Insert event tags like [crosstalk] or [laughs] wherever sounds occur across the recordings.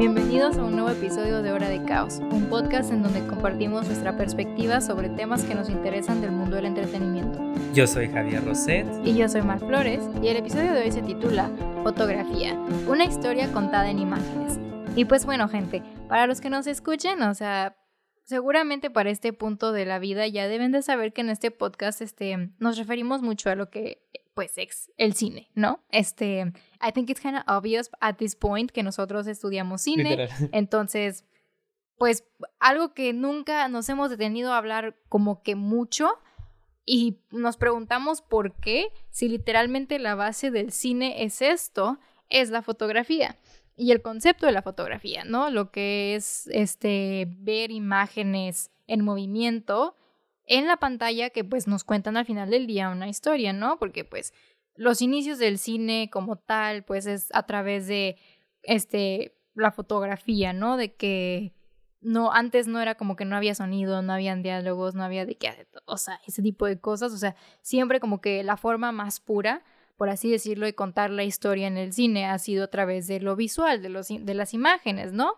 Bienvenidos a un nuevo episodio de Hora de Caos, un podcast en donde compartimos nuestra perspectiva sobre temas que nos interesan del mundo del entretenimiento. Yo soy Javier Roset. Y yo soy Mar Flores, y el episodio de hoy se titula Fotografía, una historia contada en imágenes. Y pues bueno, gente, para los que nos escuchen, o sea, seguramente para este punto de la vida ya deben de saber que en este podcast este, nos referimos mucho a lo que pues es el cine, ¿no? Este, I think it's kind of obvious at this point que nosotros estudiamos cine, [laughs] entonces pues algo que nunca nos hemos detenido a hablar como que mucho y nos preguntamos por qué si literalmente la base del cine es esto, es la fotografía y el concepto de la fotografía, ¿no? Lo que es este ver imágenes en movimiento en la pantalla que pues nos cuentan al final del día una historia, ¿no? Porque pues los inicios del cine como tal pues es a través de este la fotografía, ¿no? De que no antes no era como que no había sonido, no habían diálogos, no había de qué, o sea, ese tipo de cosas, o sea, siempre como que la forma más pura por así decirlo, y contar la historia en el cine ha sido a través de lo visual, de, los, de las imágenes, ¿no?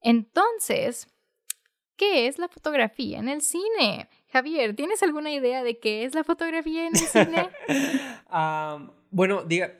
Entonces, ¿qué es la fotografía en el cine? Javier, ¿tienes alguna idea de qué es la fotografía en el cine? [laughs] bueno, diga,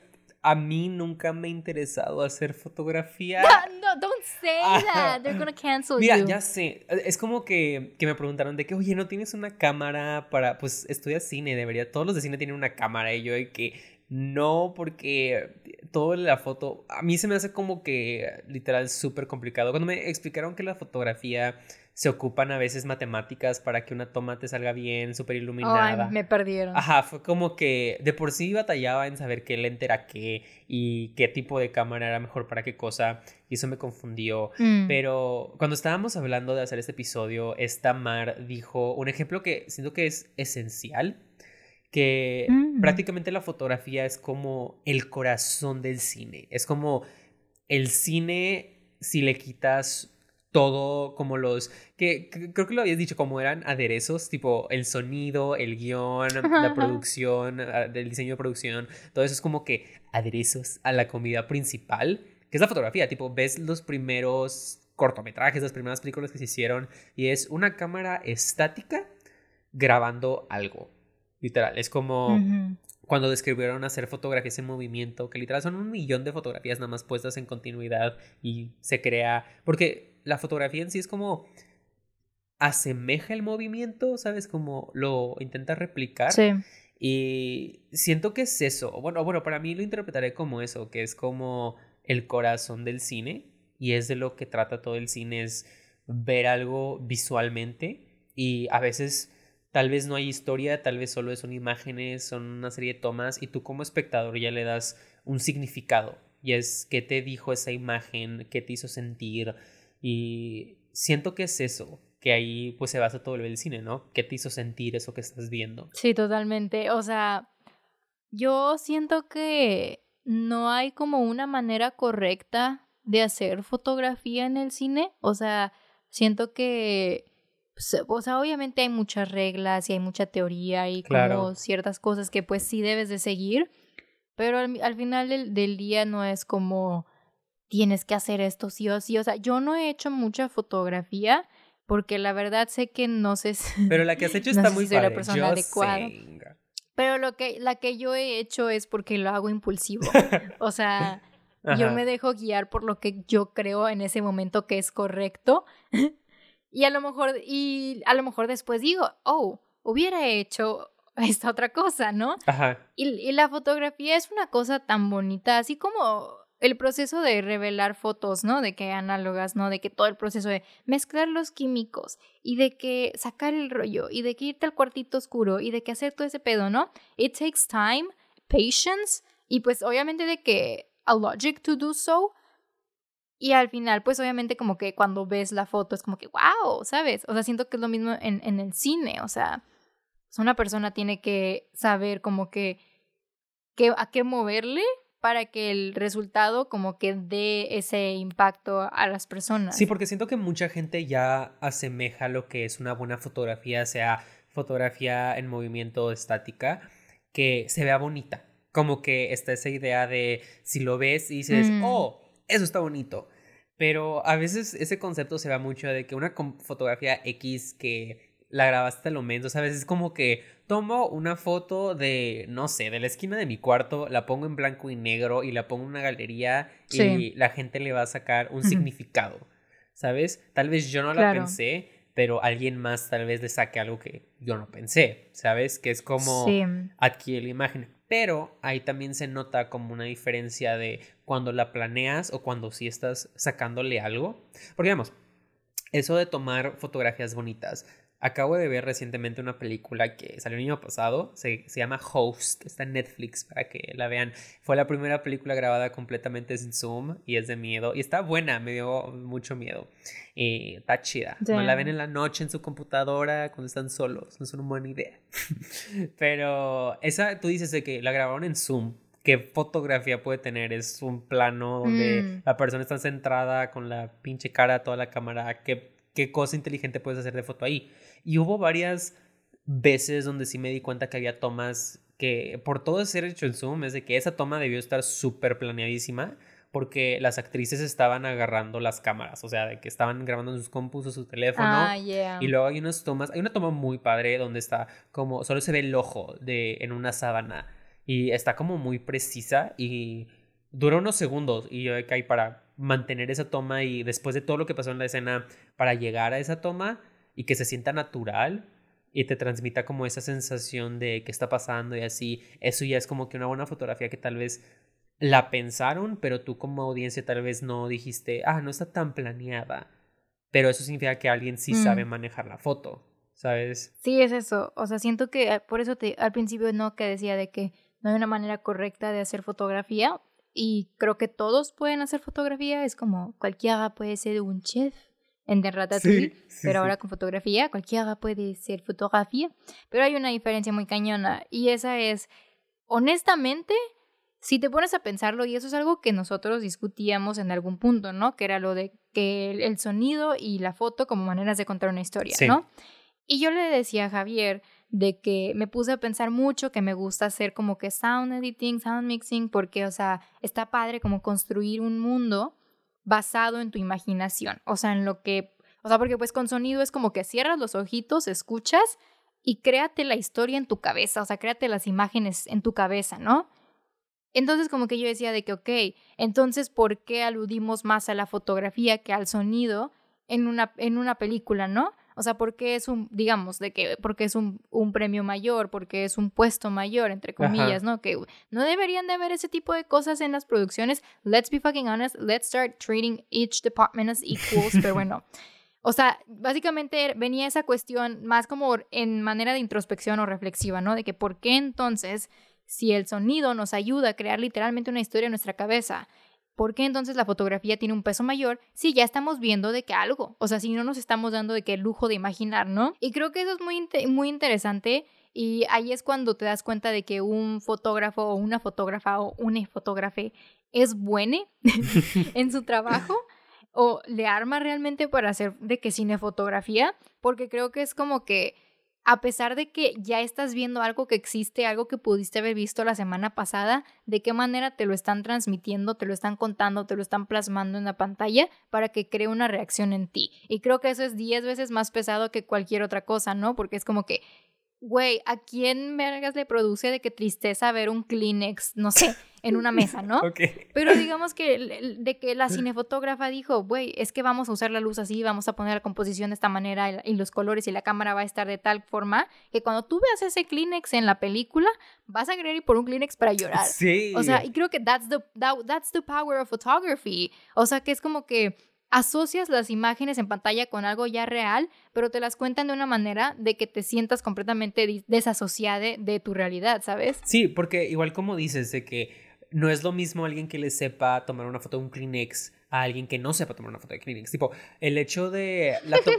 a mí nunca me ha interesado hacer fotografía. No, [laughs] no, don't say that. They're gonna cancel Mira, ya sé. Es como que, que, me preguntaron de que, oye, ¿no tienes una cámara para, pues, estudias cine, debería, todos los de cine tienen una cámara y yo de que, no, porque todo la foto, a mí se me hace como que literal súper complicado. Cuando me explicaron que la fotografía se ocupan a veces matemáticas para que una toma te salga bien, súper iluminada. Ay, me perdieron. Ajá, fue como que de por sí batallaba en saber qué lente era qué y qué tipo de cámara era mejor para qué cosa. Y eso me confundió. Mm. Pero cuando estábamos hablando de hacer este episodio, esta Mar dijo un ejemplo que siento que es esencial que mm. prácticamente la fotografía es como el corazón del cine. Es como el cine si le quitas todo como los que, creo que lo habías dicho como eran aderezos, tipo el sonido, el guion, la producción, ah, el diseño de producción, todo eso es como que aderezos a la comida principal, que es la fotografía, tipo ves los primeros cortometrajes, las primeras películas que se hicieron y es una cámara estática grabando algo. Literal, es como cuando describieron hacer fotografías en movimiento, que literal son un millón de fotografías nada más puestas en continuidad y se crea, porque la fotografía en sí es como asemeja el movimiento, ¿sabes? Como lo intenta replicar. Sí. Y siento que es eso. Bueno, bueno, para mí lo interpretaré como eso, que es como el corazón del cine y es de lo que trata todo el cine, es ver algo visualmente y a veces Tal vez no hay historia, tal vez solo son imágenes, son una serie de tomas y tú como espectador ya le das un significado. Y es qué te dijo esa imagen, qué te hizo sentir. Y siento que es eso, que ahí pues se basa todo el cine, ¿no? ¿Qué te hizo sentir eso que estás viendo? Sí, totalmente. O sea, yo siento que no hay como una manera correcta de hacer fotografía en el cine. O sea, siento que o sea, obviamente hay muchas reglas y hay mucha teoría y como ciertas cosas que pues sí debes de seguir, pero al, final del, del, día no es como tienes que hacer esto sí o sí. O sea, yo no he hecho mucha fotografía porque la verdad sé que no sé si... Pero la que has hecho [laughs] está muy si la persona adecuada. Pero lo que, la que yo he hecho es porque lo hago impulsivo. [laughs] o sea, yo me dejo guiar por lo que yo creo en ese momento que es correcto. [laughs] Y a lo mejor, y a lo mejor después digo, oh, hubiera hecho esta otra cosa, ¿no? Ajá. Y, y, la fotografía es una cosa tan bonita, así como el proceso de revelar fotos, ¿no? De que análogas, ¿no? De que todo el proceso de mezclar los químicos y de que sacar el rollo y de que irte al cuartito oscuro y de que hacer todo ese pedo, ¿no? It takes time, patience y pues obviamente de que a logic to do so, y al final, pues obviamente como que cuando ves la foto es como que, wow, ¿sabes? O sea, siento que es lo mismo en, en el cine, o sea, pues, una persona tiene que saber como que, que a qué moverle para que el resultado como que dé ese impacto a las personas. Sí, porque siento que mucha gente ya asemeja lo que es una buena fotografía, sea fotografía en movimiento estática, que se vea bonita. Como que está esa idea de si lo ves y dices, mm. oh, eso está bonito. Pero a veces ese concepto se va mucho de que una fotografía X que la grabaste a lo menos, a veces es como que tomo una foto de, no sé, de la esquina de mi cuarto, la pongo en blanco y negro y la pongo en una galería y la gente le va a sacar un significado, ¿sabes? Tal vez yo no la pensé, pero alguien más tal vez le saque algo que yo no pensé, ¿sabes? Que es como adquirir la imagen. Pero ahí también se nota como una diferencia de cuando la planeas o cuando sí estás sacándole algo. Porque digamos, eso de tomar fotografías bonitas Acabo de ver recientemente una película que salió el año pasado, se, llama Host, está en Netflix para que la vean. Fue la primera película grabada completamente sin Zoom y es de miedo. Y está buena, me dio mucho miedo. Y está chida. No la ven en la noche en su computadora cuando están solos, no es una buena idea. [laughs] Pero esa, tú dices de que la grabaron en Zoom. ¿Qué fotografía puede tener? Es un plano donde mm. la persona está centrada con la pinche cara, toda la cámara. ¿Qué, qué cosa inteligente puedes hacer de foto ahí? Y hubo varias veces donde sí me di cuenta que había tomas que por todo ser hecho en Zoom, es de que esa toma debió estar súper planeadísima porque las actrices estaban agarrando las cámaras, o sea, de que estaban grabando en sus compus o su teléfono. Ah, y luego hay unas tomas, hay una toma muy padre donde está como, solo se ve el ojo de, en una sábana y está como muy precisa y dura unos segundos y yo que hay para mantener esa toma y después de todo lo que pasó en la escena, para llegar a esa toma, y que se sienta natural y te transmita como esa sensación de qué está pasando y así, eso ya es como que una buena fotografía que tal vez la pensaron, pero tú como audiencia tal vez no dijiste, ah, no está tan planeada, pero eso significa que alguien sí sabe mm. manejar la foto, ¿sabes? Sí, es eso, o sea, siento que ah, por eso te, al principio no que decía de que no hay una manera correcta de hacer fotografía y creo que todos pueden hacer fotografía, es como cualquiera puede ser un chef en Ratatouille, pero ahora con fotografía, cualquiera puede ser fotografía, pero hay una diferencia muy cañona y esa es, honestamente, si te pones a pensarlo, y eso es algo que nosotros discutíamos en algún punto, ¿no? Que era lo de que el, sonido y la foto como maneras de contar una historia, ¿no? Y yo le decía a Javier de que me puse a pensar mucho que me gusta hacer como que sound editing, sound mixing, porque, o sea, está padre como construir un mundo basado en tu imaginación, o sea, en lo que, o sea, porque pues con sonido es como que cierras los ojitos, escuchas y créate la historia en tu cabeza, o sea, créate las imágenes en tu cabeza, ¿no? Entonces como que yo decía de que, ok, entonces, ¿por qué aludimos más a la fotografía que al sonido en una, en una película, ¿no? O sea, porque es un, digamos, de que, porque es un, un premio mayor, porque es un puesto mayor, entre comillas, ¿no? Que no deberían de haber ese tipo de cosas en las producciones. Let's be fucking honest, let's start treating each department as equals, pero bueno. [laughs] O sea, básicamente venía esa cuestión más como en manera de introspección o reflexiva, ¿no? De que por qué entonces, si el sonido nos ayuda a crear literalmente una historia en nuestra cabeza, ¿Por qué entonces la fotografía tiene un peso mayor si ya estamos viendo de que algo? O sea, si no nos estamos dando de que el lujo de imaginar, ¿no? Y creo que eso es muy, muy interesante y ahí es cuando te das cuenta de que un fotógrafo o una fotógrafa o una fotógrafe es buena [laughs] en su trabajo o le arma realmente para hacer de que cinefotografía, porque creo que es como que a pesar de que ya estás viendo algo que existe, algo que pudiste haber visto la semana pasada, de qué manera te lo están transmitiendo, te lo están contando, te lo están plasmando en la pantalla para que cree una reacción en ti. Y creo que eso es 10 veces más pesado que cualquier otra cosa, ¿no? Porque es como que güey, ¿a quién vergas le produce de qué tristeza ver un Kleenex, no sé, [laughs] en una mesa, ¿no? Pero digamos que de que la [laughs] cinefotógrafa dijo, güey, es que vamos a usar la luz así, vamos a poner la composición de esta manera y los colores y la cámara va a estar de tal forma que cuando tú veas ese Kleenex en la película, vas a querer ir por un Kleenex para llorar. Sí. O sea, y creo que that's the, that's the power of photography. O sea, que es como que asocias las imágenes en pantalla con algo ya real, pero te las cuentan de una manera de que te sientas completamente desasociada de, tu realidad, ¿sabes? Sí, porque igual como dices, de que no es lo mismo alguien que le sepa tomar una foto de un Kleenex a alguien que no sepa tomar una foto de Kleenex. Tipo, el hecho de...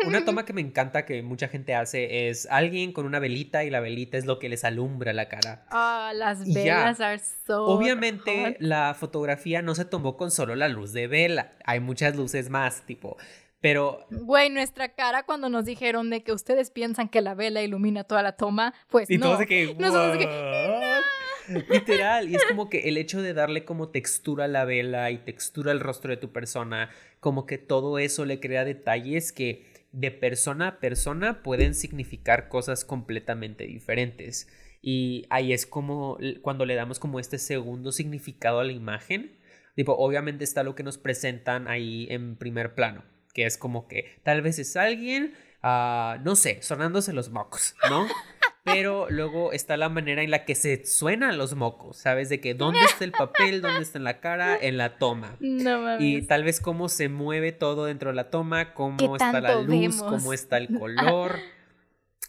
una toma que me encanta que mucha gente hace es alguien con una velita y la velita es lo que les alumbra la cara. Ah, las velas are so Obviamente la fotografía no se tomó con solo la luz de vela. Hay muchas luces más, tipo... Pero. Güey, nuestra cara cuando nos dijeron de que ustedes piensan que la vela ilumina toda la toma, pues y no. Todos de que, Nosotros de que. [laughs] Literal, y es como que el hecho de darle como textura a la vela y textura al rostro de tu persona, como que todo eso le crea detalles que de persona a persona pueden significar cosas completamente diferentes. Y ahí es como cuando le damos como este segundo significado a la imagen. Tipo, obviamente está lo que nos presentan ahí en primer plano, que es como que tal vez es alguien, ah, no sé, sonándose los mocos, ¿no? [laughs] pero luego está la manera en la que se suenan los mocos, ¿sabes? De que dónde está el papel, dónde está en la cara, en la toma. No mames. Y tal vez cómo se mueve todo dentro de la toma, cómo está la luz, cómo está el [laughs] color.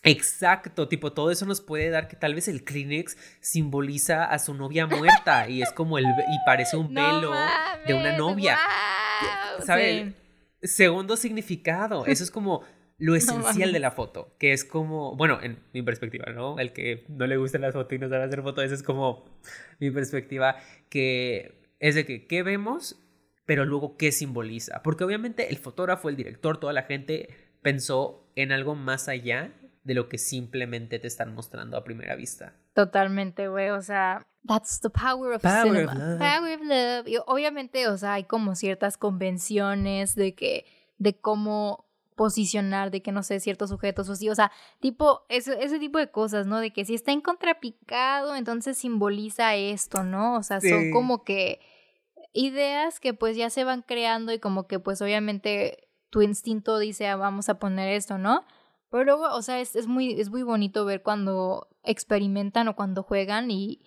Exacto, tipo, todo eso nos puede dar que tal vez el Kleenex simboliza a su novia muerta y es como el y parece un [laughs] velo de una novia. ¿Sabes? Segundo significado, eso es como lo esencial de la foto, que es como, bueno, en mi perspectiva, ¿no? El que no le gusta las fotos y no sabe hacer fotos, esa es como mi perspectiva, que es de que, ¿qué vemos? Pero luego, ¿qué simboliza? Porque obviamente el fotógrafo, el director, toda la gente pensó en algo más allá de lo que simplemente te están mostrando a primera vista. Totalmente, güey, o sea, that's the power of cinema. Power of love. Y obviamente, o sea, hay como ciertas convenciones de que de cómo posicionar de que no sé, ciertos sujetos o así, o sea, tipo, ese, ese tipo de cosas, ¿no? De que si está en contrapicado, entonces simboliza esto, ¿no? O sea, son como que ideas que pues ya se van creando y como que pues obviamente tu instinto dice, ah, vamos a poner esto, ¿no? Pero luego, o sea, es, es, muy, es muy bonito ver cuando experimentan o cuando juegan y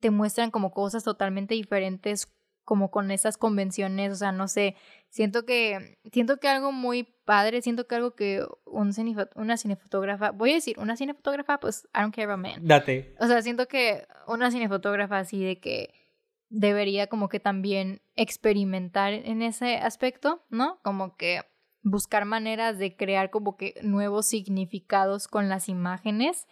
te muestran como cosas totalmente diferentes como con esas convenciones, o sea, no sé, siento que, siento que algo muy padre, siento que algo que un una cinefotógrafa, voy a decir, una cinefotógrafa, pues, I don't care about man. Date. O sea, siento que una cinefotógrafa así de que debería como que también experimentar en ese aspecto, ¿no? Como que buscar maneras de crear como que nuevos significados con las imágenes,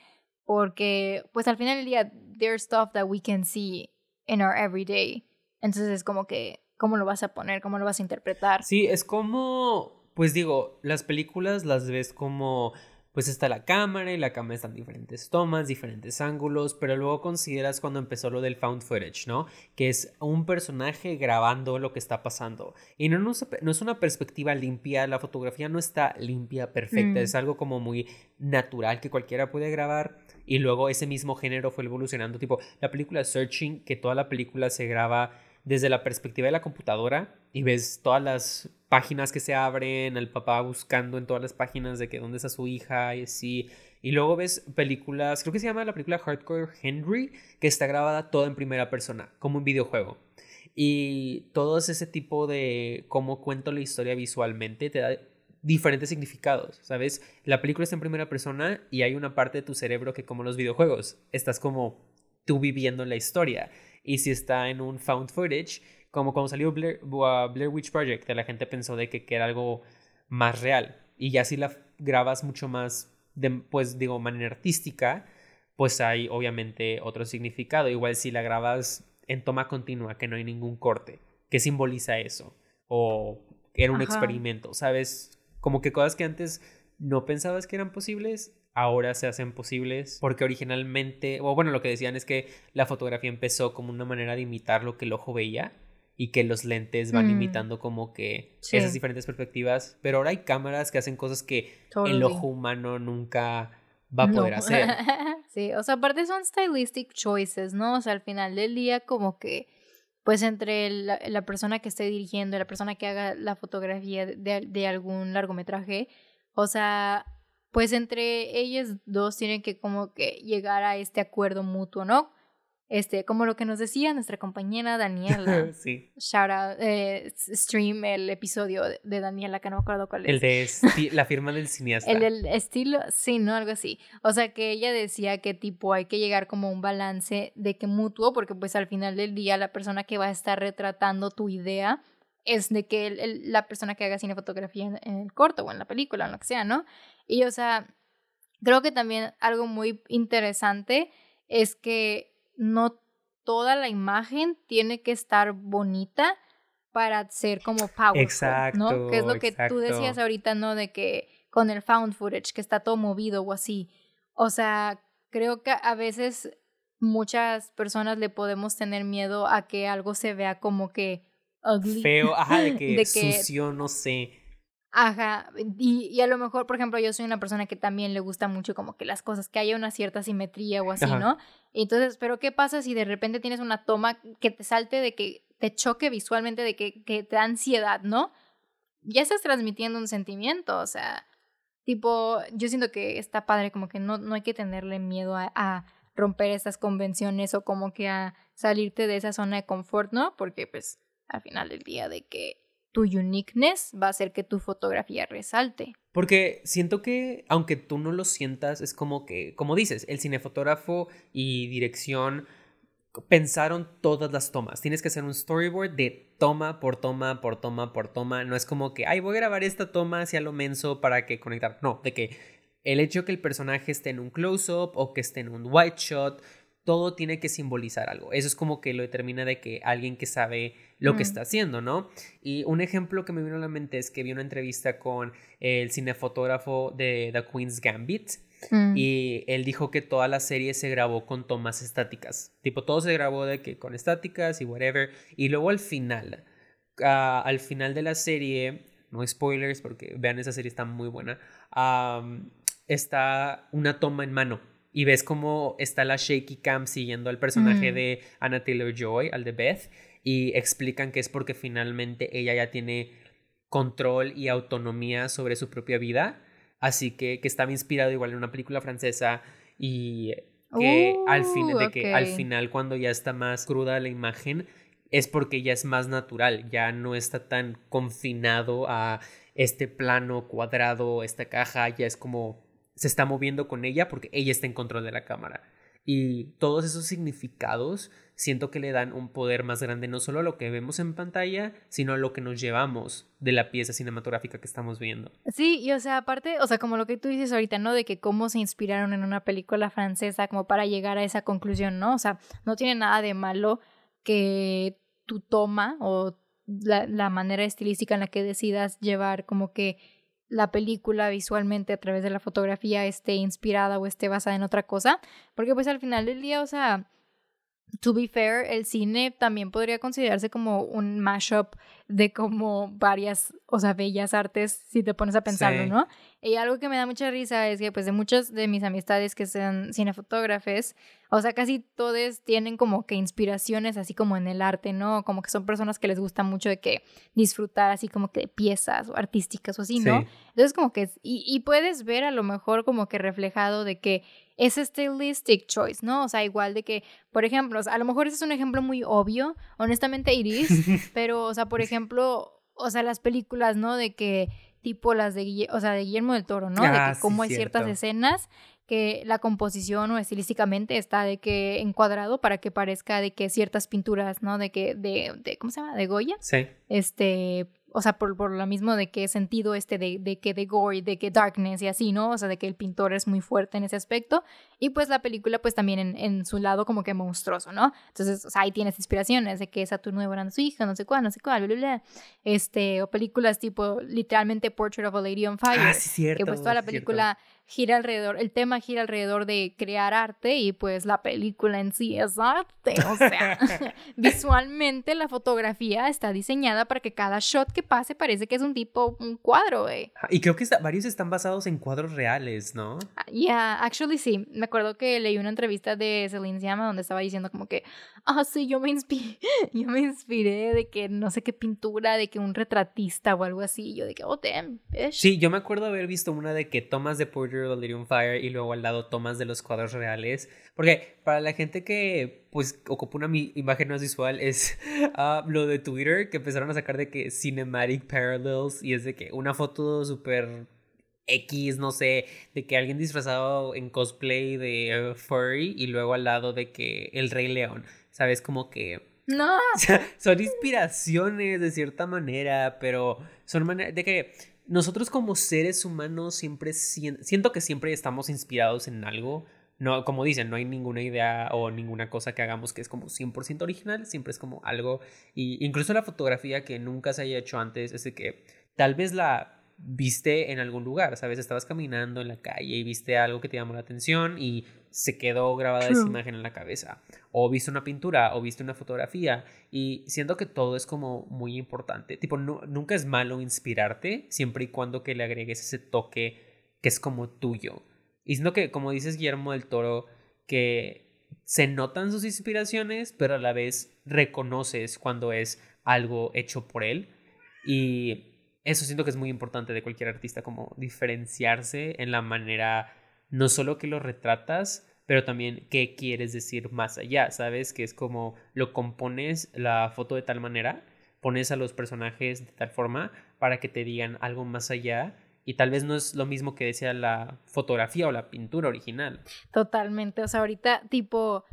porque pues al final del día, there's stuff that we can see in our everyday entonces es como que, ¿cómo lo vas a poner? ¿Cómo lo vas a interpretar? Sí, es como, pues digo, las películas las ves como, pues está la cámara y la cámara está en diferentes tomas, diferentes ángulos, pero luego consideras cuando empezó lo del found footage, ¿no? Que es un personaje grabando lo que está pasando. Y no, no, es una perspectiva limpia, la fotografía no está limpia, perfecta, mm. es algo como muy natural que cualquiera puede grabar. Y luego ese mismo género fue evolucionando, tipo la película Searching, que toda la película se graba desde la perspectiva de la computadora y ves todas las páginas que se abren, el papá buscando en todas las páginas de que dónde está su hija y así. Y luego ves películas, creo que se llama la película Hardcore Henry, que está grabada toda en primera persona, como un videojuego. Y todo ese tipo de cómo cuento la historia visualmente te da diferentes significados, ¿sabes? La película está en primera persona y hay una parte de tu cerebro que como los videojuegos, estás como tú viviendo la historia y si está en un found footage, como cuando salió Blair, Blair Witch Project, la gente pensó de que, era algo más real. Y ya si la grabas mucho más, de, pues digo, manera artística, pues hay obviamente otro significado. Igual si la grabas en toma continua, que no hay ningún corte, ¿qué simboliza eso? O era un experimento, ¿sabes? Como que cosas que antes no pensabas que eran posibles, ahora se hacen posibles porque originalmente, o bueno, lo que decían es que la fotografía empezó como una manera de imitar lo que el ojo veía y que los lentes van mm. imitando como que esas diferentes perspectivas, pero ahora hay cámaras que hacen cosas que el ojo humano nunca va a poder hacer. [laughs] sí, o sea, aparte son stylistic choices, ¿no? O sea, al final del día como que pues entre la, la persona que esté dirigiendo y la persona que haga la fotografía de, de algún largometraje, o sea, pues entre ellas dos tienen que como que llegar a este acuerdo mutuo, ¿no? Este, como lo que nos decía nuestra compañera Daniela. [laughs] sí. Shout out, eh, stream el episodio de Daniela, que no me acuerdo cuál es. El de la firma del cineasta. el del estilo, sí, ¿no? Algo así. O sea, que ella decía que tipo hay que llegar como a un balance de que mutuo, porque pues al final del día la persona que va a estar retratando tu idea es de que la persona que haga cinefotografía en, en el corto o en la película, en lo que sea, ¿no? Y o sea, creo que también algo muy interesante es que no toda la imagen tiene que estar bonita para ser como powerful, exacto, ¿no? Que es lo que tú decías ahorita, ¿no? De que con el found footage, que está todo movido o así. O sea, creo que a veces muchas personas le podemos tener miedo a que algo se vea como que ugly. Feo, ajá, de [laughs] que, sucio, no sé. Ajá, y, y, a lo mejor, por ejemplo, yo soy una persona que también le gusta mucho como que las cosas, que haya una cierta simetría o así, ¿no? Entonces, pero ¿qué pasa si de repente tienes una toma que te salte de que te choque visualmente, de que, que te da ansiedad, ¿no? Ya estás transmitiendo un sentimiento, o sea, tipo, yo siento que está padre, como que no, no hay que tenerle miedo a romper esas convenciones o como que a salirte de esa zona de confort, ¿no? Porque pues al final del día de que tu uniqueness va a hacer que tu fotografía resalte. Porque siento que, aunque tú no lo sientas, es como que, como dices, el cinefotógrafo y dirección pensaron todas las tomas. Tienes que hacer un storyboard de toma por toma, por toma, por toma. No es como que, ay, voy a grabar esta toma hacia lo menso para que conectar. No, de que el hecho que el personaje esté en un close-up o que esté en un white shot, todo tiene que simbolizar algo. Eso es como que lo determina de que alguien que sabe lo que está haciendo, ¿no? Y un ejemplo que me vino a la mente es que vi una entrevista con el cinefotógrafo de The Queen's Gambit. Mm. Y él dijo que toda la serie se grabó con tomas estáticas. Tipo, todo se grabó de que con estáticas y whatever. Y luego al final, ah, al final de la serie, no spoilers porque vean esa serie está muy buena está una toma en mano y ves cómo está la shaky cam siguiendo al personaje mm. de Anna Taylor Joy, al de Beth, y explican que es porque finalmente ella ya tiene control y autonomía sobre su propia vida, así que, que estaba inspirado igual en una película francesa y que, al, fin, de que al final cuando ya está más cruda la imagen es porque ya es más natural, ya no está tan confinado a este plano cuadrado, esta caja, ya es como se está moviendo con ella porque ella está en control de la cámara. Y todos esos significados siento que le dan un poder más grande no solo a lo que vemos en pantalla, sino a lo que nos llevamos de la pieza cinematográfica que estamos viendo. Sí, y o sea, aparte, o sea, como lo que tú dices ahorita, ¿no? De que cómo se inspiraron en una película francesa como para llegar a esa conclusión, ¿no? O sea, no tiene nada de malo que tu toma o la, la manera estilística en la que decidas llevar como que la película visualmente a través de la fotografía esté inspirada o esté basada en otra cosa, porque pues al final del día, o sea, to be fair, el cine también podría considerarse como un mashup de como varias, o sea, bellas artes, si te pones a pensarlo, ¿no? Y algo que me da mucha risa es que, pues, de muchas de mis amistades que sean cinefotógrafes, o sea, casi todos tienen como que inspiraciones así como en el arte, ¿no? Como que son personas que les gusta mucho de que disfrutar así como que de piezas o artísticas o así, ¿no? Entonces, como que, y, y puedes ver a lo mejor como que reflejado de que es stylistic choice, ¿no? O sea, igual de que, por ejemplo, a lo mejor ese es un ejemplo muy obvio, honestamente Iris, [laughs] pero, o sea, por ejemplo, o sea, las películas, ¿no? De que tipo las de, o sea, de Guillermo del Toro, ¿no? de que ah, cómo hay ciertas escenas que la composición o estilísticamente está de que encuadrado para que parezca de que ciertas pinturas, ¿no? De que, de, de ¿cómo se llama? De Goya. Sí. Este, o sea, por, por lo mismo de qué sentido este de, de que de gore, de que darkness y así, ¿no? O sea, de que el pintor es muy fuerte en ese aspecto. Y pues la película, pues también en, en su lado como que monstruoso, ¿no? Entonces, o sea, ahí tienes inspiraciones de que Saturno devorando a su hija, no sé cuál, no sé cuál, bla, bla, bla. Este, o películas tipo, literalmente Portrait of a Lady on Fire. Ah, sí, cierto. Que pues toda la película gira alrededor, el tema gira alrededor de crear arte y pues la película en sí es arte. O sea, [laughs] [laughs] visualmente la fotografía está diseñada para que cada shot que pase parece que es un tipo, un cuadro, güey. Y creo que varios están basados en cuadros reales, ¿no? Ya, yeah, actually sí. Me acuerdo que leí una entrevista de Celine Sciamma donde estaba diciendo como que, ah, sí, yo me inspiré, [laughs] yo me inspiré de que no sé qué pintura, de que un retratista o algo así. yo de que, oh, damn, Sí, yo me acuerdo haber visto una de que tomas de Porter Delirium Fire y luego al lado tomas de los cuadros reales. Porque para la gente que pues ocupa una imagen más visual es [laughs] ah, lo de Twitter que empezaron a sacar de que cinematic parallels y es de que una foto súper X, no sé, de que alguien disfrazado en cosplay de uh, furry y luego al lado de que el Rey León, ¿sabes? Como que... No. [laughs] son inspiraciones de cierta manera, pero son maneras de que nosotros como seres humanos siempre siento que siempre estamos inspirados en algo. No, como dicen, no hay ninguna idea o ninguna cosa que hagamos que es como 100% original, siempre es como algo y incluso la fotografía que nunca se haya hecho antes es de que tal vez la viste en algún lugar, ¿sabes? Estabas caminando en la calle y viste algo que te llamó la atención y se quedó grabada esa imagen en la cabeza. O viste una pintura o viste una fotografía y siento que todo es como muy importante. Tipo, nunca es malo inspirarte siempre y cuando que le agregues ese toque que es como tuyo. Y siento que, como dices Guillermo del Toro, que se notan sus inspiraciones, pero a la vez reconoces cuando es algo hecho por él. Y eso siento que es muy importante de cualquier artista, como diferenciarse en la manera, no solo que lo retratas, pero también qué quieres decir más allá, ¿sabes? Que es como lo compones la foto de tal manera, pones a los personajes de tal forma para que te digan algo más allá y tal vez no es lo mismo que decía la fotografía o la pintura original. Totalmente, o sea, ahorita tipo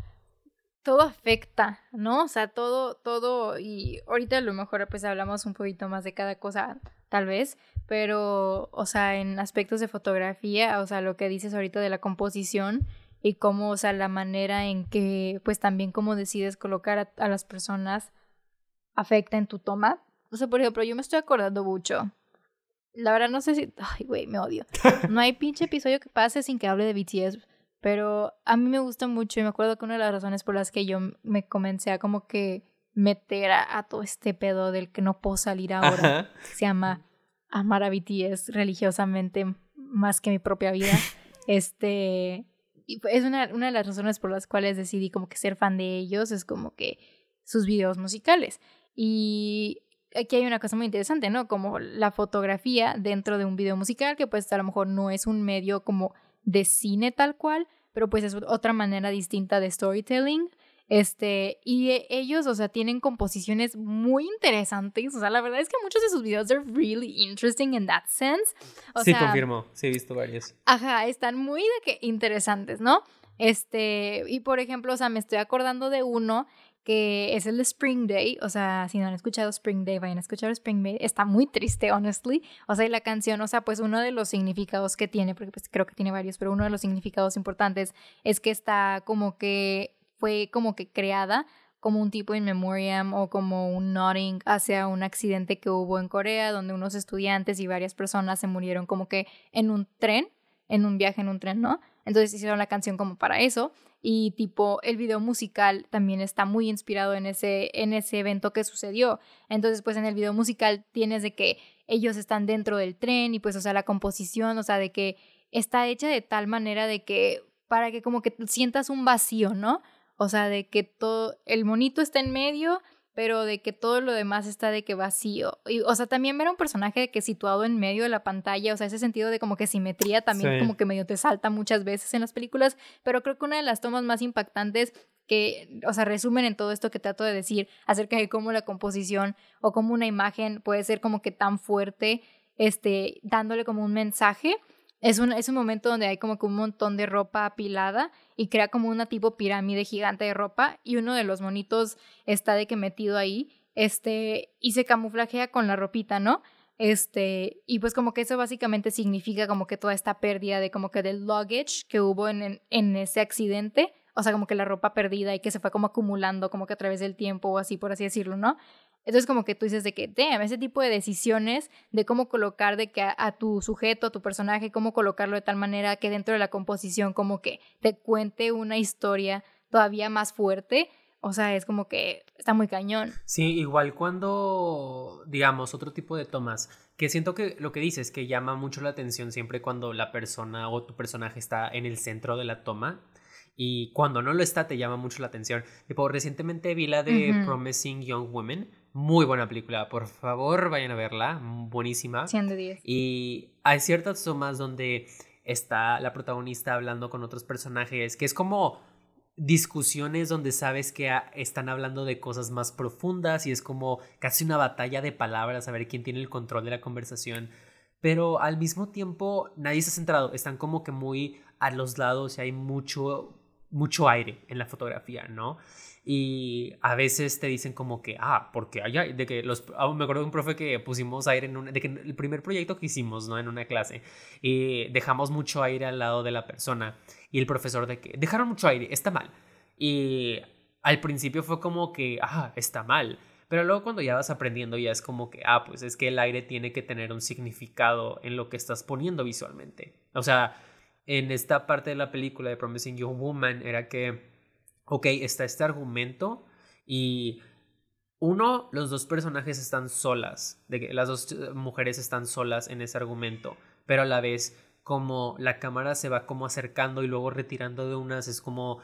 todo afecta, ¿no? O sea, todo, todo, y ahorita a lo mejor pues hablamos un poquito más de cada cosa, tal vez, pero, o sea, en aspectos de fotografía, o sea, lo que dices ahorita de la composición y cómo, o sea, la manera en que, pues también cómo decides colocar a, las personas afecta en tu toma. O sea, por ejemplo, yo me estoy acordando mucho. La verdad no sé si... Ay, güey, me odio. [laughs] No hay pinche episodio que pase sin que hable de BTS pero a mí me gusta mucho y me acuerdo que una de las razones por las que yo me comencé a como que meter a, todo este pedo del que no puedo salir ahora, se llama amar a BTS religiosamente más que mi propia vida. [laughs] este, y es una, una de las razones por las cuales decidí como que ser fan de ellos, es como que sus videos musicales. Y aquí hay una cosa muy interesante, ¿no? Como la fotografía dentro de un video musical, que pues a lo mejor no es un medio como de cine tal cual, pero pues es otra manera distinta de storytelling. Este, y e, ellos, o sea, tienen composiciones muy interesantes. O sea, la verdad es que muchos de sus videos are really interesting in that sense. O sí, confirmo. Sí, he visto varios. Ajá, están muy de que interesantes, ¿no? Este, y por ejemplo, o sea, me estoy acordando de uno que es el Spring Day, o sea, si no han escuchado Spring Day, vayan a escuchar Spring Day, está muy triste, honestly, o sea, y la canción, o sea, pues uno de los significados que tiene, porque pues creo que tiene varios, pero uno de los significados importantes es que está como que fue como que creada como un tipo in memoriam o como un nodding hacia un accidente que hubo en Corea donde unos estudiantes y varias personas se murieron como que en un tren, en un viaje en un tren, ¿no? Entonces hicieron la canción como para eso y tipo el video musical también está muy inspirado en ese en ese evento que sucedió. Entonces, pues en el video musical tienes de que ellos están dentro del tren y pues o sea, la composición, o sea, de que está hecha de tal manera de que para que como que sientas un vacío, ¿no? O sea, de que todo el monito está en medio pero de que todo lo demás está de que vacío. Y, o sea, también ver a un personaje que situado en medio de la pantalla, o sea, ese sentido de como que simetría también como que medio te salta muchas veces en las películas, pero creo que una de las tomas más impactantes que, o sea, resumen en todo esto que trato de decir acerca de cómo la composición o cómo una imagen puede ser como que tan fuerte, este, dándole como un mensaje es un, es un momento donde hay como que un montón de ropa apilada y crea como una tipo pirámide gigante de ropa y uno de los monitos está de que metido ahí este y se camuflajea con la ropita, ¿no? Este, y pues como que eso básicamente significa como que toda esta pérdida de como que del luggage que hubo en, en ese accidente, o sea, como que la ropa perdida y que se fue como acumulando como que a través del tiempo o así, por así decirlo, ¿no? Entonces como que tú dices de que, damn, ese tipo de decisiones de cómo colocar de que a, tu sujeto, a tu personaje, cómo colocarlo de tal manera que dentro de la composición como que te cuente una historia todavía más fuerte. O sea, es como que está muy cañón. Sí, igual cuando, digamos, otro tipo de tomas, que siento que lo que dices, que llama mucho la atención siempre cuando la persona o tu personaje está en el centro de la toma, y cuando no lo está te llama mucho la atención. Tipo, recientemente vi la de Promising Young Women, muy buena película, por favor vayan a verla, buenísima. 100 de 10. Y hay ciertas tomas donde está la protagonista hablando con otros personajes, que es como discusiones donde sabes que están hablando de cosas más profundas y es como casi una batalla de palabras a ver quién tiene el control de la conversación. Pero al mismo tiempo nadie se ha centrado, están como que muy a los lados y hay mucho, mucho aire en la fotografía, ¿no? Y a veces te dicen como que, ah, porque allá, de que los, ah, me acuerdo de un profe que pusimos aire en un, de que el primer proyecto que hicimos, ¿no? En una clase, y dejamos mucho aire al lado de la persona y el profesor de que, dejaron mucho aire, está mal. Y al principio fue como que, ah, está mal. Pero luego cuando ya vas aprendiendo ya es como que, ah, pues es que el aire tiene que tener un significado en lo que estás poniendo visualmente. O sea, en esta parte de la película de Promising Young Woman era que, ok, está este argumento y uno, los dos personajes están solas, de que las dos mujeres están solas en ese argumento, pero a la vez como la cámara se va como acercando y luego retirando de unas, es como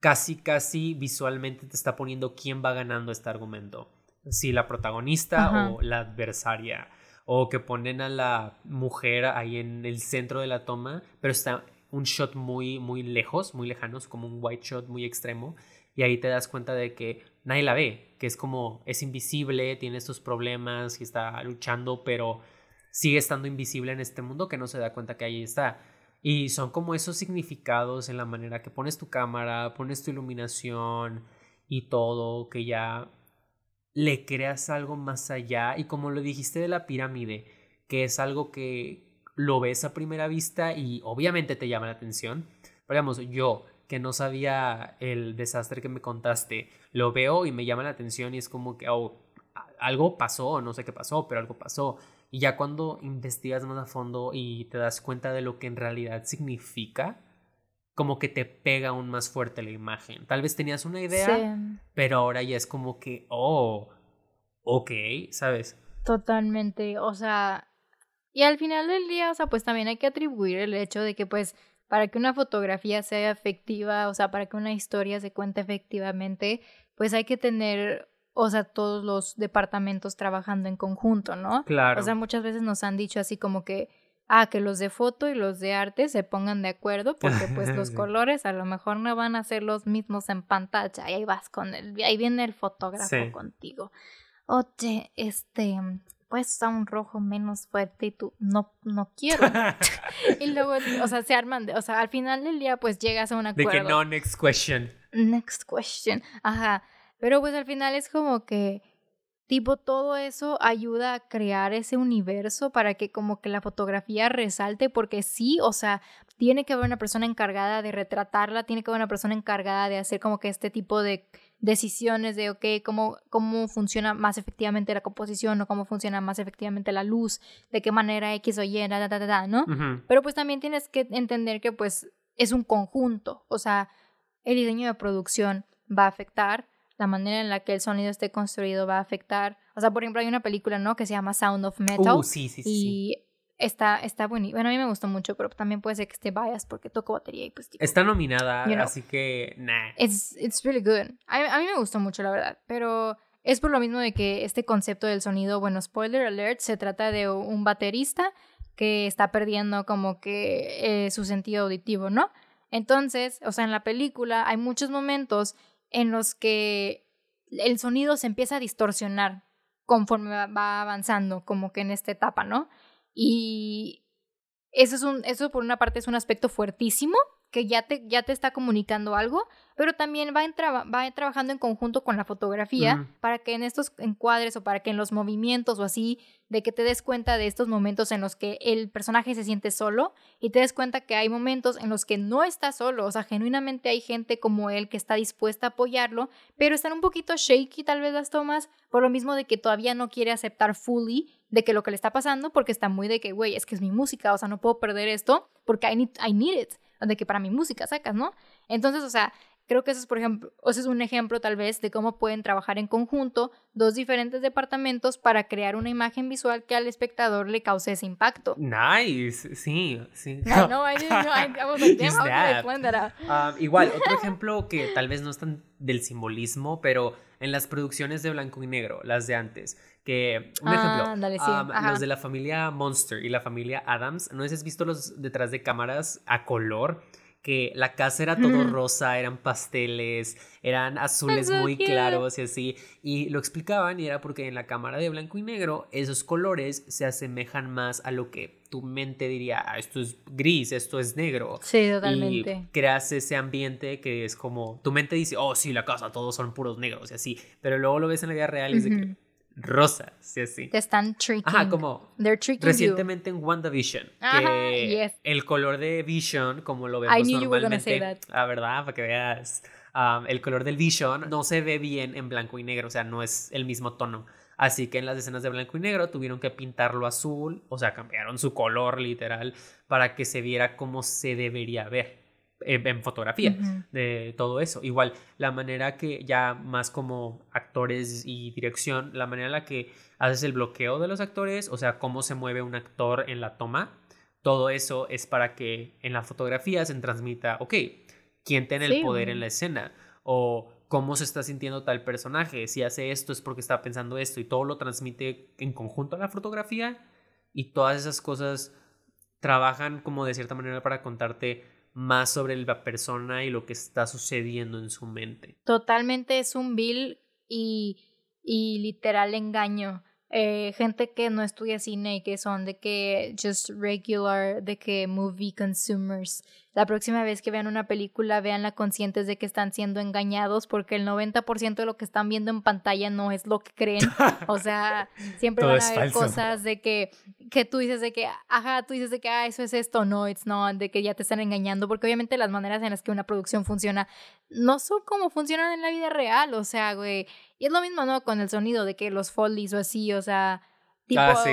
casi, casi visualmente te está poniendo quién va ganando este argumento. Si la protagonista o la adversaria. O que ponen a la mujer ahí en el centro de la toma, pero está un shot muy, muy lejos, muy lejanos, como un white shot muy extremo. Y ahí te das cuenta de que nadie la ve, que es como, es invisible, tiene estos problemas y está luchando, pero sigue estando invisible en este mundo que no se da cuenta que ahí está. Y son como esos significados en la manera que pones tu cámara, pones tu iluminación y todo, que ya le creas algo más allá. Y como lo dijiste de la pirámide, que es algo que lo ves a primera vista y obviamente te llama la atención. Pero digamos, yo que no sabía el desastre que me contaste, lo veo y me llama la atención y es como que oh, algo pasó, no sé qué pasó, pero algo pasó. Y ya cuando investigas más a fondo y te das cuenta de lo que en realidad significa, como que te pega aún más fuerte la imagen. Tal vez tenías una idea, pero ahora ya es como que, oh, ok, ¿sabes? Totalmente, o sea, y al final del día, o sea, pues también hay que atribuir el hecho de que pues para que una fotografía sea efectiva, o sea, para que una historia se cuente efectivamente, pues hay que tener o sea, todos los departamentos trabajando en conjunto, ¿no? Claro. O sea, muchas veces nos han dicho así como que, ah, que los de foto y los de arte se pongan de acuerdo, porque pues los [laughs] colores a lo mejor no van a ser los mismos en pantalla. Y ahí vas con el, ahí viene el fotógrafo contigo. Oye, este, pues está un rojo menos fuerte y tú, no, no quiero. [laughs] [laughs] y luego, o sea, se arman, o sea, al final del día pues llegas a un acuerdo. De que no, next question. Next question, ajá. Pero pues al final es como que, tipo, todo eso ayuda a crear ese universo para que como que la fotografía resalte, porque sí, o sea, tiene que haber una persona encargada de retratarla, tiene que haber una persona encargada de hacer como que este tipo de decisiones de, ok, cómo, cómo funciona más efectivamente la composición o cómo funciona más efectivamente la luz, de qué manera X o Y, da, da, da, da, ¿no? Pero pues también tienes que entender que pues es un conjunto, o sea, el diseño de producción va a afectar, la manera en la que el sonido esté construido va a afectar. O sea, por ejemplo, hay una película, ¿no? Que se llama Sound of Metal. Uh, sí, sí, y está, está bonito. Bueno, a mí me gustó mucho, pero también puede ser que esté bias porque toco batería y pues... está nominada, así que, nah. It's, it's really good. A, mí me gustó mucho, la verdad. Pero es por lo mismo de que este concepto del sonido, bueno, spoiler alert, se trata de un baterista que está perdiendo como que eh, su sentido auditivo, ¿no? Entonces, o sea, en la película hay muchos momentos en los que el sonido se empieza a distorsionar conforme va avanzando, como que en esta etapa, ¿no? Y eso, es un, eso por una parte es un aspecto fuertísimo, que ya te, ya te está comunicando algo, pero también va, en va trabajando en conjunto con la fotografía para que en estos encuadres o para que en los movimientos o así, de que te des cuenta de estos momentos en los que el personaje se siente solo y te des cuenta que hay momentos en los que no está solo, o sea, genuinamente hay gente como él que está dispuesta a apoyarlo, pero están un poquito shaky tal vez las tomas, por lo mismo de que todavía no quiere aceptar fully de que lo que le está pasando, porque está muy de que, güey, es que es mi música, o sea, no puedo perder esto porque I need, I need it, de que para mi música sacas, ¿no? Entonces, o sea, Creo que eso es, por ejemplo, ese es un ejemplo tal vez de cómo pueden trabajar en conjunto dos diferentes departamentos para crear una imagen visual que al espectador le cause ese impacto. Nice, sí, sí. No, [laughs] no, I didn't know. I, was like, um, igual, otro [laughs] ejemplo que tal vez no es tan del simbolismo, pero en las producciones de blanco y negro, las de antes, que, un ejemplo, um, los de la familia Monster y la familia Adams, ¿no has visto los detrás de cámaras a color? Que la casa era todo rosa, eran pasteles, eran azules muy claros y así. Y lo explicaban y era porque en la cámara de blanco y negro esos colores se asemejan más a lo que tu mente diría, ah, esto es gris, esto es negro. Sí, totalmente. Y creas ese ambiente que es como, tu mente dice, oh sí, la casa, todos son puros negros y así. Pero luego lo ves en la vida real y es de que rosas, sí, así. Te están tricking. Ajá, como They're tricking recientemente en WandaVision. Ajá, que el color de Vision, como lo vemos I knew normalmente. You were say that. Ah, ¿verdad? Para que veas. el color del Vision no se ve bien en blanco y negro, o sea, no es el mismo tono. Así que en las escenas de blanco y negro tuvieron que pintarlo azul, o sea, cambiaron su color literal para que se viera como se debería ver en, fotografía de todo eso. Igual, la manera que ya más como actores y dirección, la manera en la que haces el bloqueo de los actores, o sea, cómo se mueve un actor en la toma, todo eso es para que en la fotografía se transmita, ok, quién tiene el poder en la escena o cómo se está sintiendo tal personaje, si hace esto es porque está pensando esto y todo lo transmite en conjunto a la fotografía y todas esas cosas trabajan como de cierta manera para contarte más sobre la persona y lo que está sucediendo en su mente. Totalmente es un bill y, y literal engaño eh, gente que no estudia cine y que son de que just regular, de que movie consumers. La próxima vez que vean una película, veanla conscientes de que están siendo engañados porque el 90% de lo que están viendo en pantalla no es lo que creen. [laughs] O sea, siempre van a haber cosas de que, que tú dices de que, ajá, tú dices de que, ah, eso es esto, no, it's not, de que ya te están engañando, porque obviamente las maneras en las que una producción funciona no son como funcionan en la vida real, o sea, güey, y es lo mismo, ¿no? Con el sonido de que los follies o así, o sea, tipo, ah,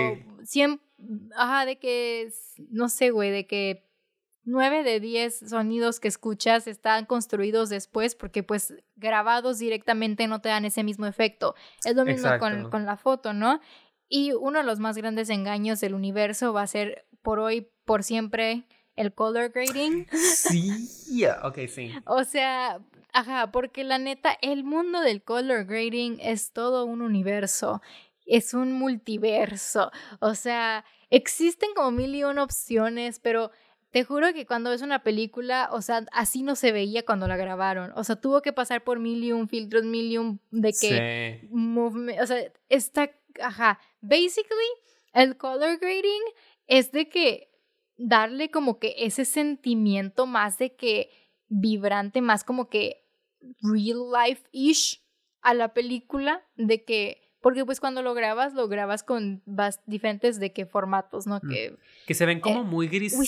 siempre, ajá, de que, no sé, güey, de que nueve de diez sonidos que escuchas están construidos después porque pues grabados directamente no te dan ese mismo efecto. Es lo mismo con, con, la foto, ¿no? Y uno de los más grandes engaños del universo va a ser por hoy, por siempre, el color grading. [laughs] Sí, ok, sí. o sea, Ajá, porque la neta, el mundo del color grading es todo un universo, es un multiverso. O sea, existen como mil y una opciones, pero te juro que cuando ves una película, o sea, así no se veía cuando la grabaron. O sea, tuvo que pasar por mil y un filtros, mil y un de que... Sí. O sea, está... Ajá. Basically, el color grading es de que darle como que ese sentimiento más de que vibrante, más como que real life-ish a la película de que porque pues cuando lo grabas, lo grabas con diferentes de qué formatos, ¿no? Mm. Que, que se ven como eh, muy grises.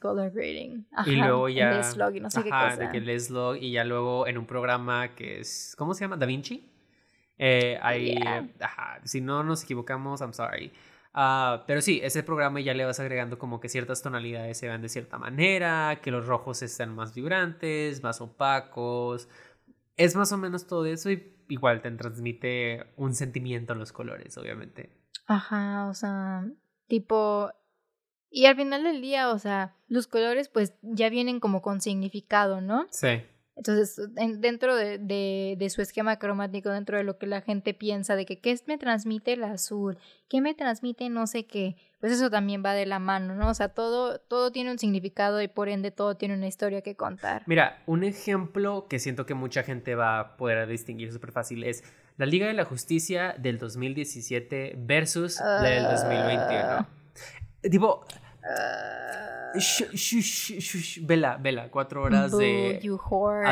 color grading. y luego ya... El y no sé qué cosa. de que el slog y ya luego en un programa que es... ¿Cómo se llama? ¿Da Vinci? Eh, ahí... Ajá, si no nos equivocamos, I'm sorry. Ah, pero sí, ese programa ya le vas agregando como que ciertas tonalidades se vean de cierta manera, que los rojos estén más vibrantes, más opacos. Es más o menos todo eso y igual te transmite un sentimiento en los colores, obviamente. Ajá, o sea, tipo... Y al final del día, o sea, los colores pues ya vienen como con significado, ¿no? Sí. Entonces, dentro de, de, su esquema cromático, dentro de lo que la gente piensa de que qué me transmite el azul, qué me transmite no sé qué, pues eso también va de la mano, ¿no? O sea, todo, todo tiene un significado y por ende todo tiene una historia que contar. Mira, un ejemplo que siento que mucha gente va a poder distinguir súper fácil es la Liga de la Justicia del 2017 versus la del 2021. Ah. Tipo... Uh vela, vela, cuatro horas de. You whore.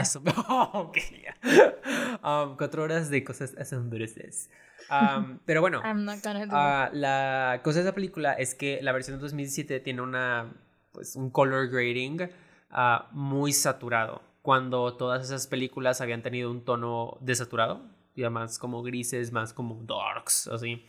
[laughs] Um, cuatro horas de cosas asombrosas. Um, [laughs] pero bueno, uh, la cosa de esa película es que la versión de 2017 tiene una, pues, un color grading uh, muy saturado. Cuando todas esas películas habían tenido un tono desaturado, ya más como grises, más como darks, así.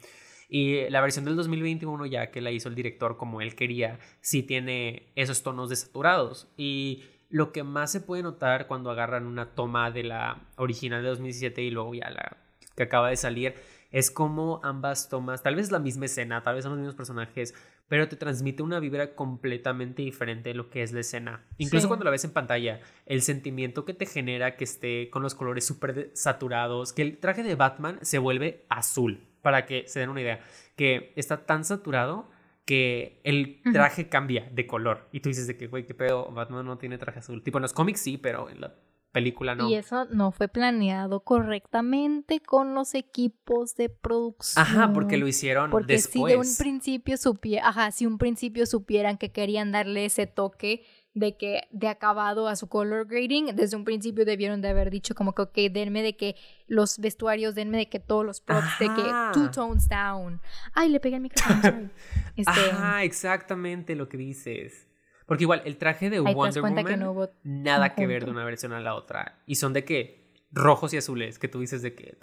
Y la versión del 2021, ya que la hizo el director como él quería, sí tiene esos tonos desaturados. Y lo que más se puede notar cuando agarran una toma de la original de 2017 y luego ya la que acaba de salir, es como ambas tomas, tal vez la misma escena, tal vez son los mismos personajes, pero te transmite una vibra completamente diferente de lo que es la escena. Incluso cuando la ves en pantalla, el sentimiento que te genera que esté con los colores súper saturados, que el traje de Batman se vuelve azul para que se den una idea, que está tan saturado que el traje cambia de color. Y tú dices de que, güey, qué pedo, Batman no tiene traje azul. Tipo, en los cómics sí, pero en la película no. Y eso no fue planeado correctamente con los equipos de producción. Ajá, porque lo hicieron porque después. si de un principio supieran, ajá, si un principio supieran que querían darle ese toque de que de acabado a su color grading, desde un principio debieron de haber dicho como que, ok, denme de que los vestuarios, denme de que todos los props, de que two tones down. Ay, le pegué el micrófono, [laughs] este... Ajá, exactamente lo que dices. Porque igual, el traje de Wonder Woman, nada que ver de una versión a la otra. Y son de que rojos y azules, que tú dices de que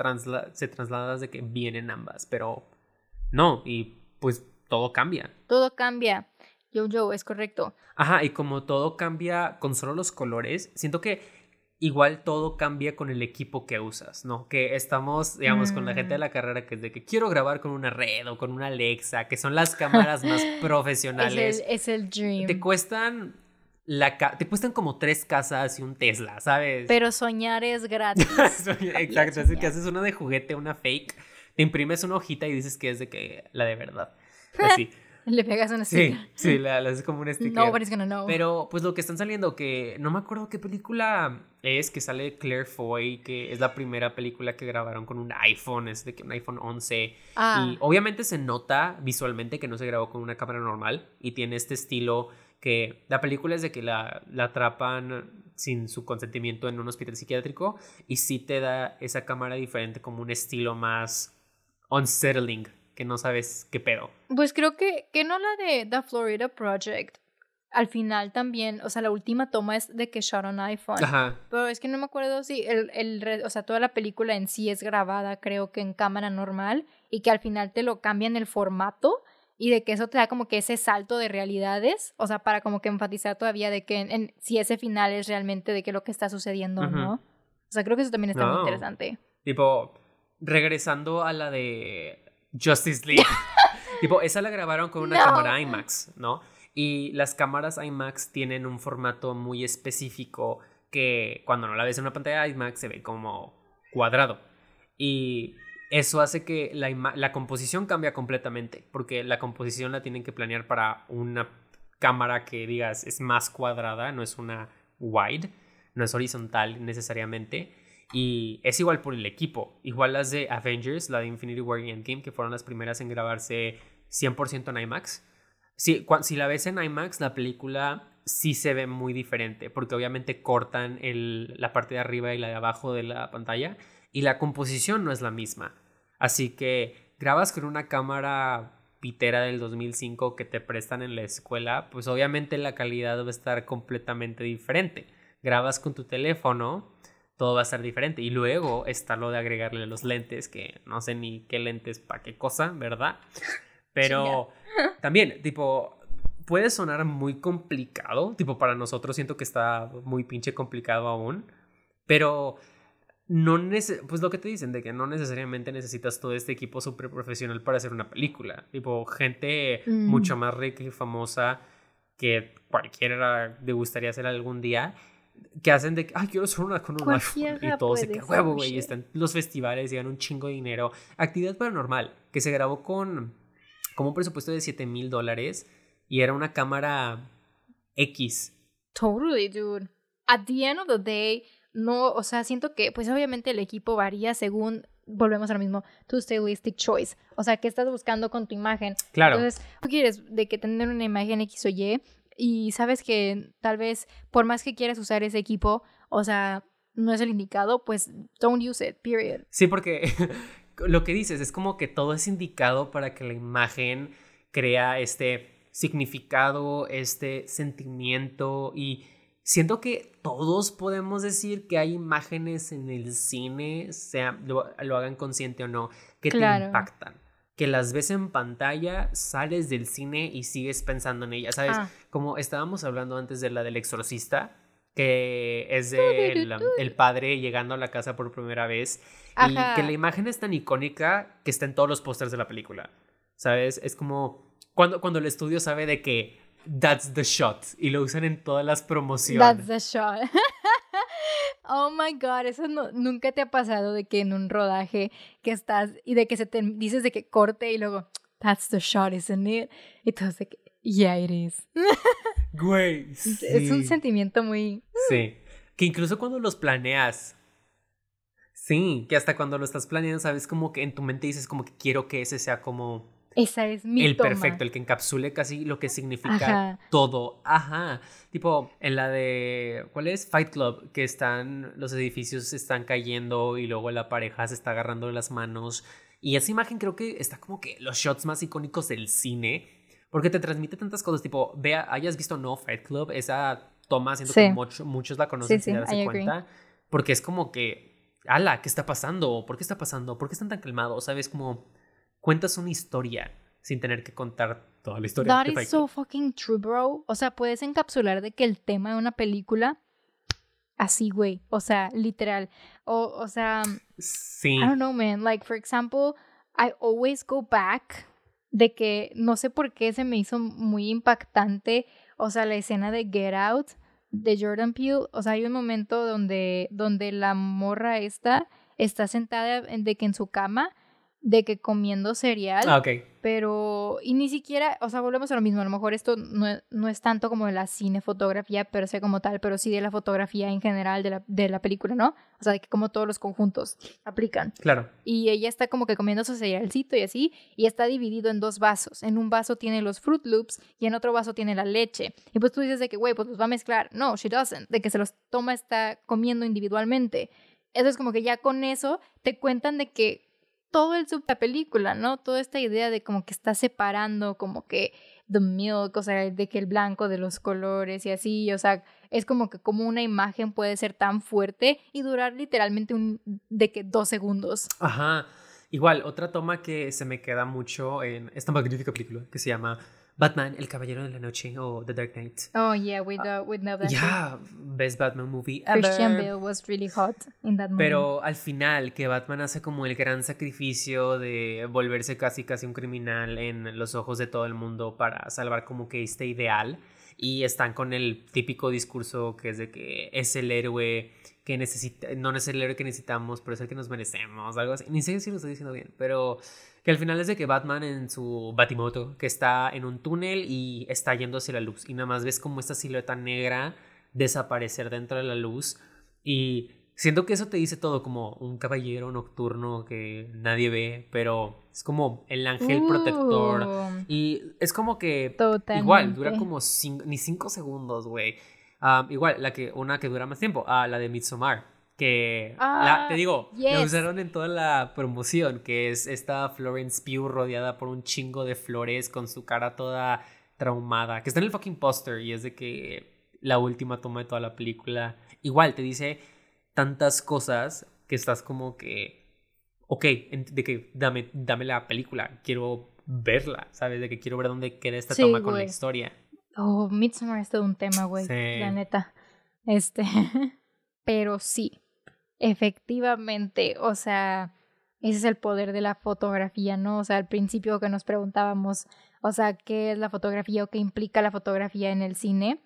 se trasladas de que vienen ambas, pero no, y pues todo cambia. Todo cambia. Yo, yo, es correcto. Ajá, y como todo cambia con solo los colores, siento que igual todo cambia con el equipo que usas, ¿no? Que estamos, digamos, con la gente de mm. la carrera que es de que quiero grabar con una red o con una Alexa, que son las cámaras más [laughs] profesionales. es, el, dream. Te cuestan la te cuestan como tres casas y un Tesla, ¿sabes? Pero soñar es gratis. [laughs] Exacto, es que haces una de juguete, una fake, te imprimes una hojita y dices que es de que la de verdad. [laughs] Así. [laughs] Le pegas una sticker. Sí, sí, la, haces como un sticker. Nobody's gonna know. Pero pues lo que están saliendo, que no me acuerdo qué película es, que sale Claire Foy, que es la primera película que grabaron con un iPhone, es de que un iPhone 11. Ah. Y obviamente se nota visualmente que no se grabó con una cámara normal y tiene este estilo que la película es de que la, la atrapan sin su consentimiento en un hospital psiquiátrico y sí te da esa cámara diferente como un estilo más unsettling que no sabes qué pedo. Pues creo que, que no la de The Florida Project. Al final también, o sea, la última toma es de que shot on iPhone. Ajá. Pero es que no me acuerdo si el, el, o sea, toda la película en sí es grabada, creo que en cámara normal, y que al final te lo cambian el formato y de que eso te da como que ese salto de realidades, o sea, para como que enfatizar todavía de que en, si ese final es realmente de que lo que está sucediendo, ¿no? O sea, creo que eso también está muy interesante. Tipo, regresando a la de Justice League. [laughs] tipo, esa la grabaron con una cámara IMAX, ¿no? Y las cámaras IMAX tienen un formato muy específico que cuando no la ves en una pantalla IMAX se ve como cuadrado. Y eso hace que la, la composición cambia completamente, porque la composición la tienen que planear para una cámara que digas es más cuadrada, no es una wide, no es horizontal necesariamente. Y es igual por el equipo. Igual las de Avengers, la de Infinity War y Endgame, que fueron las primeras en grabarse 100% en IMAX. Si, si la ves en IMAX, la película sí se ve muy diferente, porque obviamente cortan el, la parte de arriba y la de abajo de la pantalla, y la composición no es la misma. Así que grabas con una cámara pitera del 2005 que te prestan en la escuela, pues obviamente la calidad va a estar completamente diferente. Grabas con tu teléfono todo va a ser diferente. Y luego está lo de agregarle los lentes, que no sé ni qué lentes para qué cosa, ¿verdad? Pero [laughs] también, tipo, puede sonar muy complicado. Tipo, para nosotros siento que está muy pinche complicado aún. Pero no pues lo que te dicen de que no necesariamente necesitas todo este equipo súper profesional para hacer una película. Tipo, gente mm. mucho más rica y famosa que cualquiera le gustaría hacer algún día que hacen de que, ay, quiero hacer una con un iPhone. Y todo se que huevo, güey. Están los festivales, llegan un chingo de dinero. Actividad paranormal, que se grabó con como un presupuesto de 7 mil dólares y era una cámara X. Totally, dude. At the end of the day, no, o sea, siento que, pues obviamente el equipo varía según volvemos ahora mismo, tu stylistic choice. O sea, ¿qué estás buscando con tu imagen? Claro. Entonces, tú quieres de que tener una imagen X o Y, y sabes que tal vez por más que quieras usar ese equipo, o sea, no es el indicado, pues don't use it, period. Sí, porque [laughs] lo que dices es como que todo es indicado para que la imagen crea este significado, este sentimiento y siento que todos podemos decir que hay imágenes en el cine, sea lo, hagan consciente o no, que te impactan que las ves en pantalla, sales del cine y sigues pensando en ella, ¿sabes? Ah. Como estábamos hablando antes de la del exorcista, que es de el, padre llegando a la casa por primera vez y que la imagen es tan icónica que está en todos los pósters de la película, ¿sabes? Es como cuando, cuando el estudio sabe de que that's the shot y lo usan en todas las promociones. That's the shot. [laughs] Oh my god, eso nunca te ha pasado de que en un rodaje que estás y de que se te dices de que corte y luego that's the shot, isn't it? Y todo de que yeah, it is. [laughs] Güey. Es un sentimiento muy Sí. Que incluso cuando los planeas Sí, que hasta cuando lo estás planeando sabes como que en tu mente dices como que quiero que ese sea como esa es mi El perfecto, el que encapsule casi lo que significa todo. Ajá. Tipo, en la de. ¿Cuál es? Fight Club, que están. Los edificios están cayendo y luego la pareja se está agarrando las manos. Y esa imagen creo que está como que los shots más icónicos del cine. porque te transmite tantas cosas, tipo, vea, hayas visto No Fight Club, esa toma, siento que muchos la conocen sin darse cuenta, porque es como que, ala, ¿qué está pasando? ¿Por qué está pasando? ¿Por qué están tan calmados? ¿Sabes? Como cuentas una historia sin tener que contar toda la historia. That is so fucking true, bro. O sea, puedes encapsular de que el tema de una película así, güey. O sea, literal. O, o sea, sí. I don't know, man. Like, for example, I always go back de que no sé por qué se me hizo muy impactante, o sea, la escena de Get Out de Jordan Peele, o sea, hay un momento donde, donde la morra esta está sentada de que en su cama de que comiendo cereal. Ah, ok. Pero, y ni siquiera, o sea, volvemos a lo mismo, a lo mejor esto no, no es tanto como de la cinefotografía pero sé como tal, pero sí de la fotografía en general de la, de la película, ¿no? O sea, de que como todos los conjuntos aplican. Claro. Y ella está como que comiendo su cerealcito y así, y está dividido en dos vasos. En un vaso tiene los Fruit Loops y en otro vaso tiene la leche. Y pues tú dices de que, güey, pues los va a mezclar. No, she doesn't. De que se los toma, está comiendo individualmente. Eso es como que ya con eso te cuentan de que todo el sub la película, ¿no? Toda esta idea de como que está separando como que the milk, o sea, de que el blanco de los colores y así, o sea, es como que como una imagen puede ser tan fuerte y durar literalmente un de que dos segundos. Ajá. Igual, otra toma que se me queda mucho en esta magnífica película que se llama Batman, El Caballero de la Noche o The Dark Knight. Oh, yeah, we, know, we know that. Yeah, best Batman movie ever. Christian Bale was really hot in that movie. Pero al final, que Batman hace como el gran sacrificio de volverse casi casi un criminal en los ojos de todo el mundo para salvar como que este ideal. Y están con el típico discurso que es de que es el héroe que necesita, no es el héroe que necesitamos, pero es el que nos merecemos, algo así. Ni sé si lo estoy diciendo bien, pero que al final es de que Batman en su Batimoto, que está en un túnel y está yendo hacia la luz. Y nada más ves como esta silueta negra desaparecer dentro de la luz. Y siento que eso te dice todo, como un caballero nocturno que nadie ve, pero es como el ángel protector. Uh. Y es como que igual, dura como ni cinco segundos, güey. Ah, igual, la que, una que dura más tiempo, ah, la de Midsommar que te ah, digo, la usaron en toda la promoción, que es esta Florence Pugh rodeada por un chingo de flores con su cara toda traumada, que está en el fucking poster y es de que la última toma de toda la película, igual te dice tantas cosas que estás como que, ok, de que dame, dame la película, quiero verla, ¿sabes? De que quiero ver dónde queda esta toma con la historia. Oh, Midsommar es todo un tema, güey, la neta. Este, [laughs] pero sí, Efectivamente, o sea, ese es el poder de la fotografía, ¿no? O sea, al principio que nos preguntábamos, o sea, ¿qué es la fotografía o qué implica la fotografía en el cine?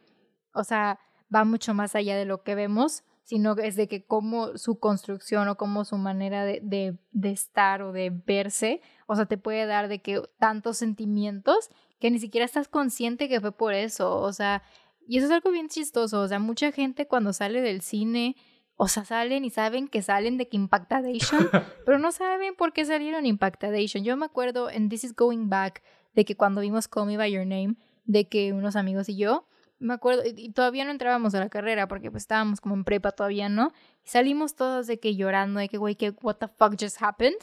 O sea, va mucho más allá de lo que vemos, sino es de que cómo su construcción o cómo su manera de, de, estar o de verse, o sea, te puede dar de que tantos sentimientos que ni siquiera estás consciente que fue por eso, o sea, y eso es algo bien chistoso, o sea, mucha gente cuando sale del cine o sea, salen y saben que salen de que Impactadation, [laughs] pero no saben por qué salieron Impactadation. Yo me acuerdo en This Is Going Back de que cuando vimos Call Me By Your Name, de que unos amigos y yo, me acuerdo, y todavía no entrábamos a la carrera porque pues estábamos como en prepa todavía, ¿no? Y salimos todos de que llorando, de que, güey, que what the fuck just happened.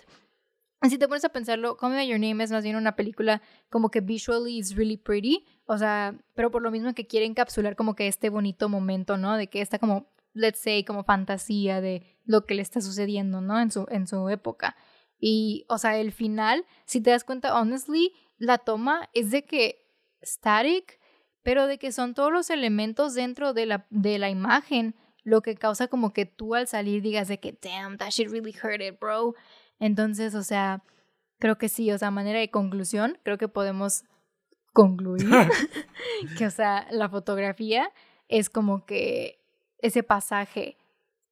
Si te pones a pensarlo, Call Me By Your Name es más bien una película como que visually is really pretty, o sea, pero por lo mismo que quiere encapsular como que este bonito momento, ¿no? De que está como let's say, como fantasía de lo que le está sucediendo, ¿no? En su, en su época. Y, o sea, el final, si te das cuenta, honestly, la toma es de que static, pero de que son todos los elementos dentro de la, de la imagen lo que causa como que tú al salir digas de que, damn, that shit really hurt it, bro. Entonces, o sea, creo que sí, o sea, manera de conclusión, creo que podemos concluir [laughs] [laughs] que, o sea, la fotografía es como que ese pasaje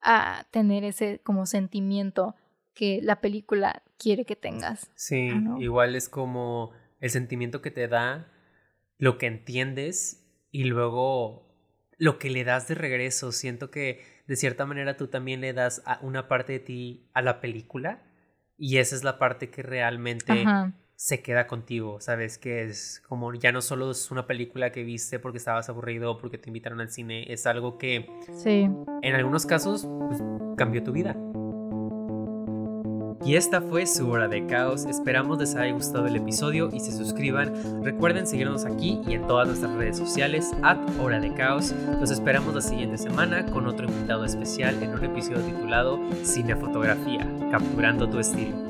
a tener ese como sentimiento que la película quiere que tengas. Sí, igual es como el sentimiento que te da, lo que entiendes y luego lo que le das de regreso. Siento que de cierta manera tú también le das una parte de ti a la película y esa es la parte que realmente se queda contigo, ¿sabes? Que es como ya no solo es una película que viste porque estabas aburrido o porque te invitaron al cine, es algo que sí. en algunos casos pues, cambió tu vida. Y esta fue su hora de caos. Esperamos les haya gustado el episodio y se suscriban. Recuerden seguirnos aquí y en todas nuestras redes sociales, at hora de caos. Los esperamos la siguiente semana con otro invitado especial en un episodio titulado Cinefotografía, capturando tu estilo.